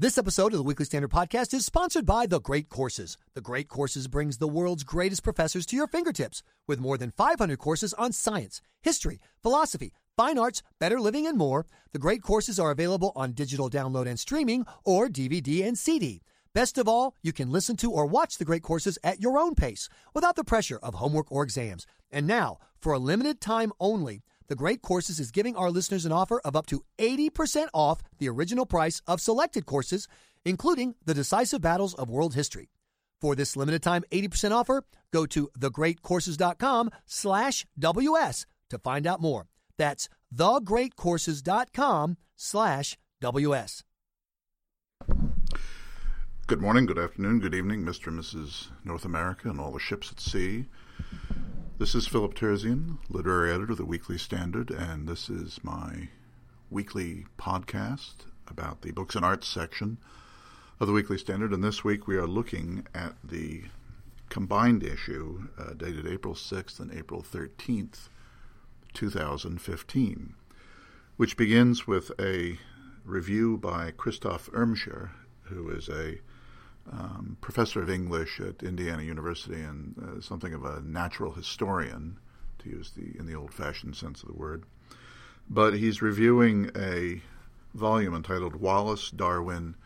This episode of the Weekly Standard Podcast is sponsored by The Great Courses. The Great Courses brings the world's greatest professors to your fingertips with more than 500 courses on science, history, philosophy, fine arts, better living, and more. The Great Courses are available on digital download and streaming or DVD and CD. Best of all, you can listen to or watch the great courses at your own pace without the pressure of homework or exams. And now, for a limited time only, the Great Courses is giving our listeners an offer of up to 80% off the original price of selected courses, including the decisive battles of world history. For this limited time 80% offer, go to thegreatcourses.com slash WS to find out more. That's thegreatcourses.com slash WS. Good morning, good afternoon, good evening, Mr. and Mrs. North America and all the ships at sea. This is Philip Terzian, literary editor of the Weekly Standard, and this is my weekly podcast about the books and arts section of the Weekly Standard. And this week we are looking at the combined issue uh, dated April 6th and April 13th, 2015, which begins with a review by Christoph Irmscher, who is a um, professor of English at Indiana University and uh, something of a natural historian, to use the in the old-fashioned sense of the word. But he's reviewing a volume entitled Wallace, Darwin,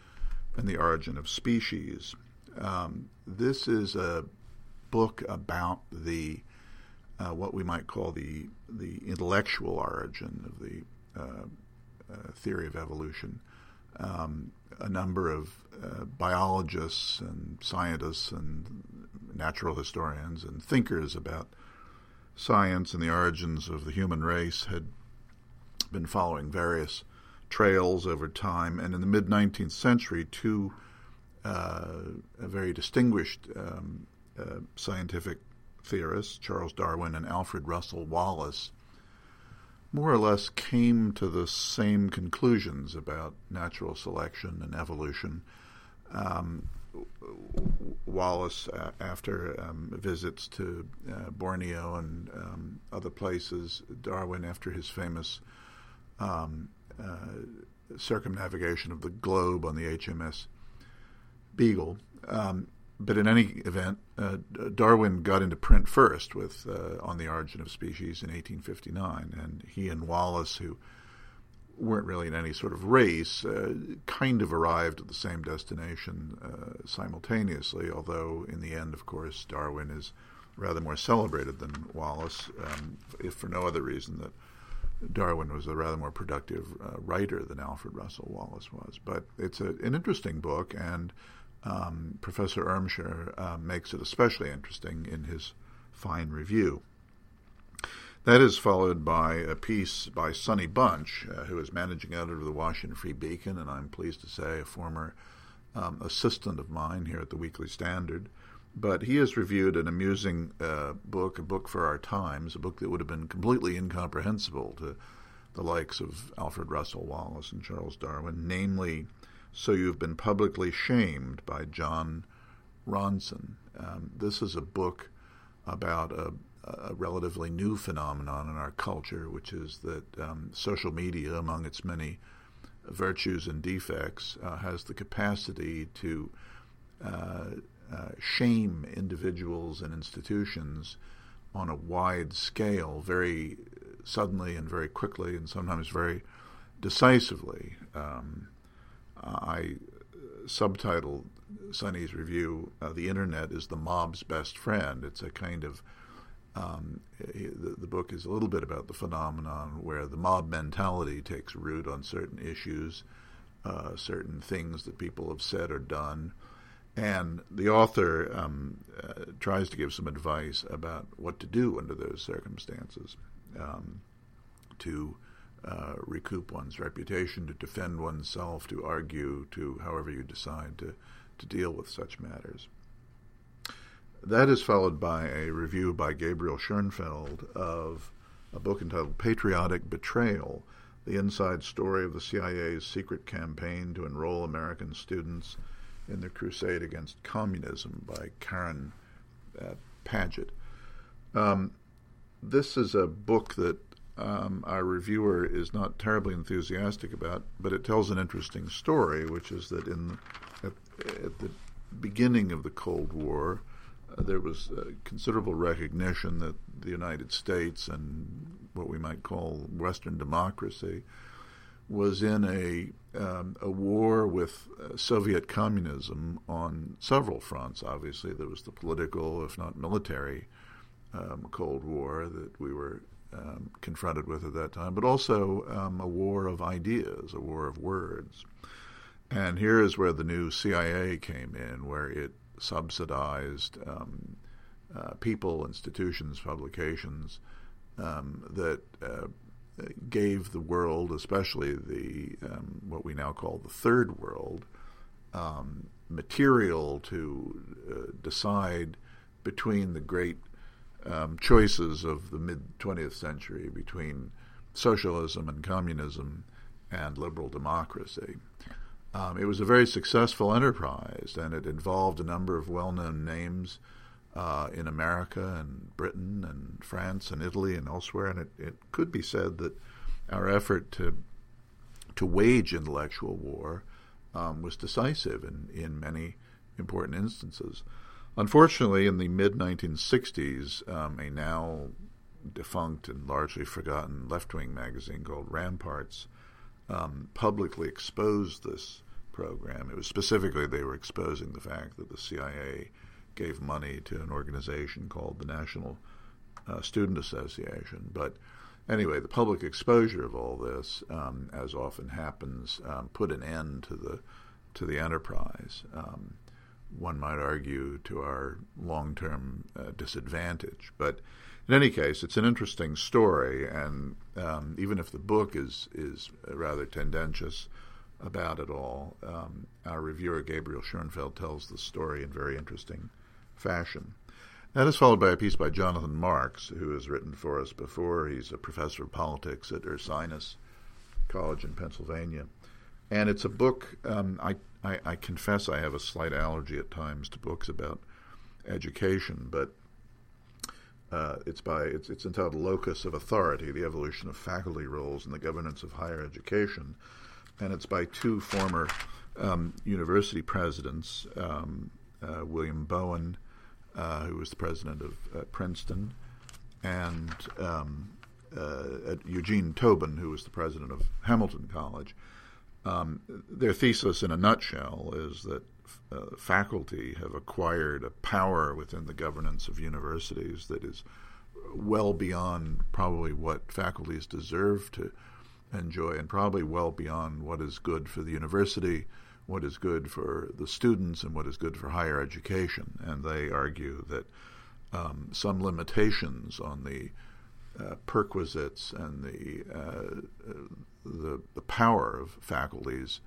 and the Origin of Species. Um, this is a book about the uh, what we might call the the intellectual origin of the uh, uh theory of evolution. Um, a number of uh, biologists and scientists and natural historians and thinkers about science and the origins of the human race had been following various trails over time. And in the mid 19th century, two uh, very distinguished um, uh, scientific theorists, Charles Darwin and Alfred Russel Wallace, more or less came to the same conclusions about natural selection and evolution. Um, Wallace, uh, after um, visits to uh, Borneo and um, other places, Darwin, after his famous um, uh, circumnavigation of the globe on the HMS Beagle, um, but in any event, uh, Darwin got into print first with uh, On the Origin of Species in 1859, and he and Wallace, who weren't really in any sort of race, uh, kind of arrived at the same destination uh, simultaneously, although in the end, of course, Darwin is rather more celebrated than Wallace, um, if for no other reason that Darwin was a rather more productive uh, writer than Alfred Russel Wallace was. But it's a, an interesting book, and um, Professor Irmscher uh, makes it especially interesting in his fine review. That is followed by a piece by Sonny Bunch, uh, who is managing editor of the Washington Free Beacon, and I'm pleased to say a former um, assistant of mine here at the Weekly Standard. But he has reviewed an amusing uh, book, a book for our times, a book that would have been completely incomprehensible to the likes of Alfred Russel Wallace and Charles Darwin, namely so You've Been Publicly Shamed by Jon Ronson. Um, this is a book about a, a, relatively new phenomenon in our culture, which is that um, social media, among its many virtues and defects, uh, has the capacity to uh, uh, shame individuals and institutions on a wide scale very suddenly and very quickly and sometimes very decisively. Um, I subtitled Sonny's review, uh, "The Internet is the Mob's Best Friend." It's a kind of um, the, the, book is a little bit about the phenomenon where the mob mentality takes root on certain issues, uh, certain things that people have said or done, and the author um, uh, tries to give some advice about what to do under those circumstances um, to uh, recoup one's reputation, to defend oneself, to argue, to however you decide to, to deal with such matters. That is followed by a review by Gabriel Schoenfeld of a book entitled Patriotic Betrayal The Inside Story of the CIA's Secret Campaign to Enroll American Students in the Crusade Against Communism by Karen uh, Paget. Um, this is a book that um, our reviewer is not terribly enthusiastic about, but it tells an interesting story, which is that in at, at the beginning of the Cold War, uh, there was uh, considerable recognition that the United States and what we might call Western democracy was in a um, a war with uh, Soviet communism on several fronts. Obviously, there was the political, if not military, um, Cold War that we were um, confronted with at that time, but also um, a war of ideas, a war of words. And here is where the new CIA came in, where it subsidized um, uh, people, institutions, publications um, that uh, gave the world, especially the um, what we now call the third world, um, material to uh, decide between the great um, choices of the mid 20th century between socialism and communism and liberal democracy. Um, it was a very successful enterprise, and it involved a number of well known names uh, in America and Britain and France and Italy and elsewhere. And it, it could be said that our effort to, to wage intellectual war um, was decisive in, in many important instances. Unfortunately, in the mid 1960s, um, a now defunct and largely forgotten left wing magazine called Ramparts um, publicly exposed this program. It was specifically they were exposing the fact that the CIA gave money to an organization called the National uh, Student Association. But anyway, the public exposure of all this, um, as often happens, um, put an end to the to the enterprise. Um, one might argue to our long-term uh, disadvantage, but in any case, it's an interesting story, and um, even if the book is is rather tendentious about it all, um, our reviewer Gabriel Schoenfeld tells the story in very interesting fashion. That is followed by a piece by Jonathan Marks, who has written for us before. He's a professor of politics at Ursinus College in Pennsylvania. And it's a book, um, I, I, I, confess I have a slight allergy at times to books about education, but uh, it's by it's, it's entitled Locus of Authority, The Evolution of Faculty Roles in the Governance of Higher Education. And it's by two former um, university presidents, um, uh, William Bowen uh, who was the president of uh, Princeton, and um, uh, Eugene Tobin, who was the president of Hamilton College. Um, their thesis, in a nutshell, is that uh, faculty have acquired a power within the governance of universities that is well beyond probably what faculties deserve to enjoy, and probably well beyond what is good for the university what is good for the students and what is good for higher education. And they argue that um, some limitations on the uh, perquisites and the, uh, the, the power of faculties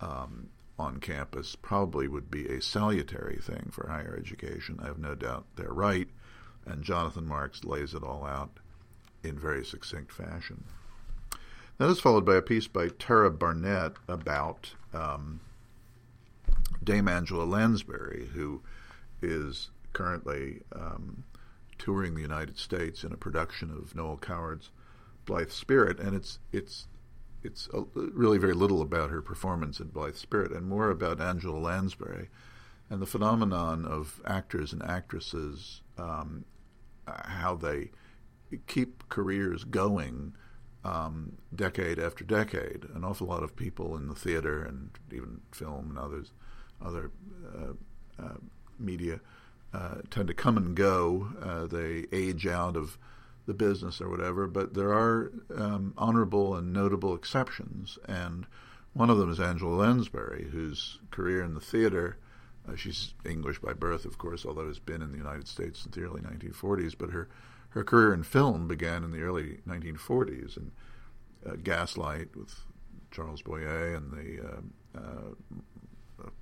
um, on campus probably would be a salutary thing for higher education. I have no doubt they're right, and Jonathan Marks lays it all out in very succinct fashion. That is followed by a piece by Tara Barnett about um, Dame Angela Lansbury, who is currently um, touring the United States in a production of Noel Coward's Blithe Spirit, and it's it's it's a, really very little about her performance in Blithe Spirit, and more about Angela Lansbury and the phenomenon of actors and actresses, um, how they keep careers going um, decade after decade. An awful lot of people in the theater and even film and others other uh, uh, media uh, tend to come and go. they age out of the business or whatever, but there are um, honorable and notable exceptions, and one of them is Angela Lansbury, whose career in the theater. Uh, she's English by birth, of course, although has been in the United States since the early 1940s. But her her career in film began in the early 1940s, and uh, Gaslight with Charles Boyer and the uh,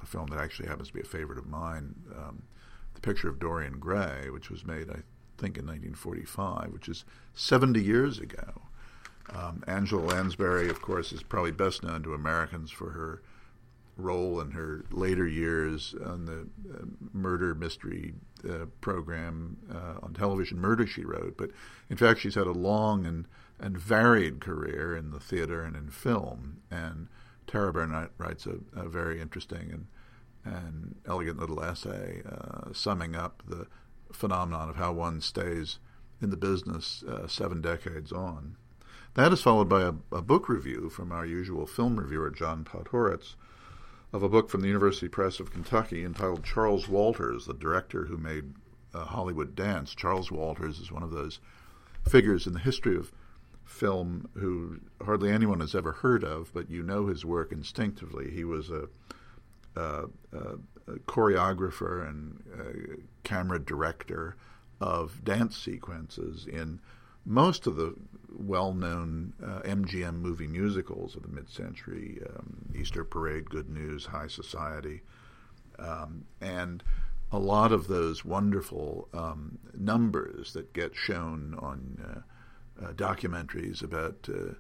a film that actually happens to be a favorite of mine, um, The Picture of Dorian Gray, which was made, I think, in 1945, which is 70 years ago. Um, Angela Lansbury, of course, is probably best known to Americans for her role in her later years on the uh, murder mystery uh, program uh, on television, Murder She Wrote. But in fact, she's had a long and and varied career in the theater and in film. And Tara Burnett writes a, a very interesting and and elegant little essay uh, summing up the phenomenon of how one stays in the business uh, seven decades on. That is followed by a, a, book review from our usual film reviewer, John Podhoretz, of a book from the University Press of Kentucky entitled Charles Walters, the director who made uh, Hollywood Dance. Charles Walters is one of those figures in the history of film who hardly anyone has ever heard of, but you know his work instinctively. He was a, a, a choreographer and camera director of dance sequences in most of the well-known uh, MGM movie musicals of the mid-century, um, Easter Parade, Good News, High Society, um, and a lot of those wonderful um, numbers that get shown on uh, uh, documentaries about uh,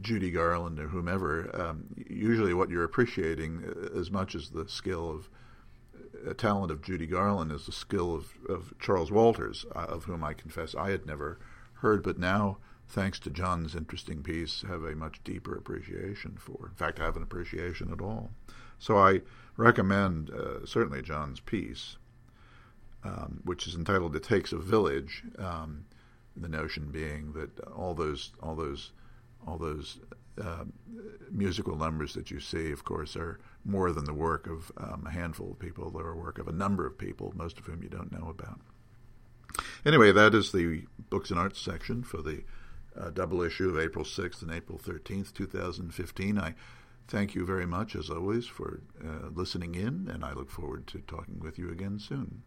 Judy Garland or whomever. Um, usually, what you're appreciating uh, as much as the skill of uh, talent of Judy Garland is the skill of, of Charles Walters, uh, of whom I confess I had never heard, but now thanks to John's interesting piece, have a much deeper appreciation for. In fact, I have an appreciation at all. So I recommend uh, certainly John's piece um, which is entitled "It Takes a Village." Um, the notion being that all those all those all those uh, musical numbers that you see, of course, are more than the work of um, a handful of people. They're a work of a number of people, most of whom you don't know about. Anyway, that is the books and arts section for the uh, double issue of April 6th and April 13th, 2015. I thank you very much, as always, for uh, listening in, and I look forward to talking with you again soon.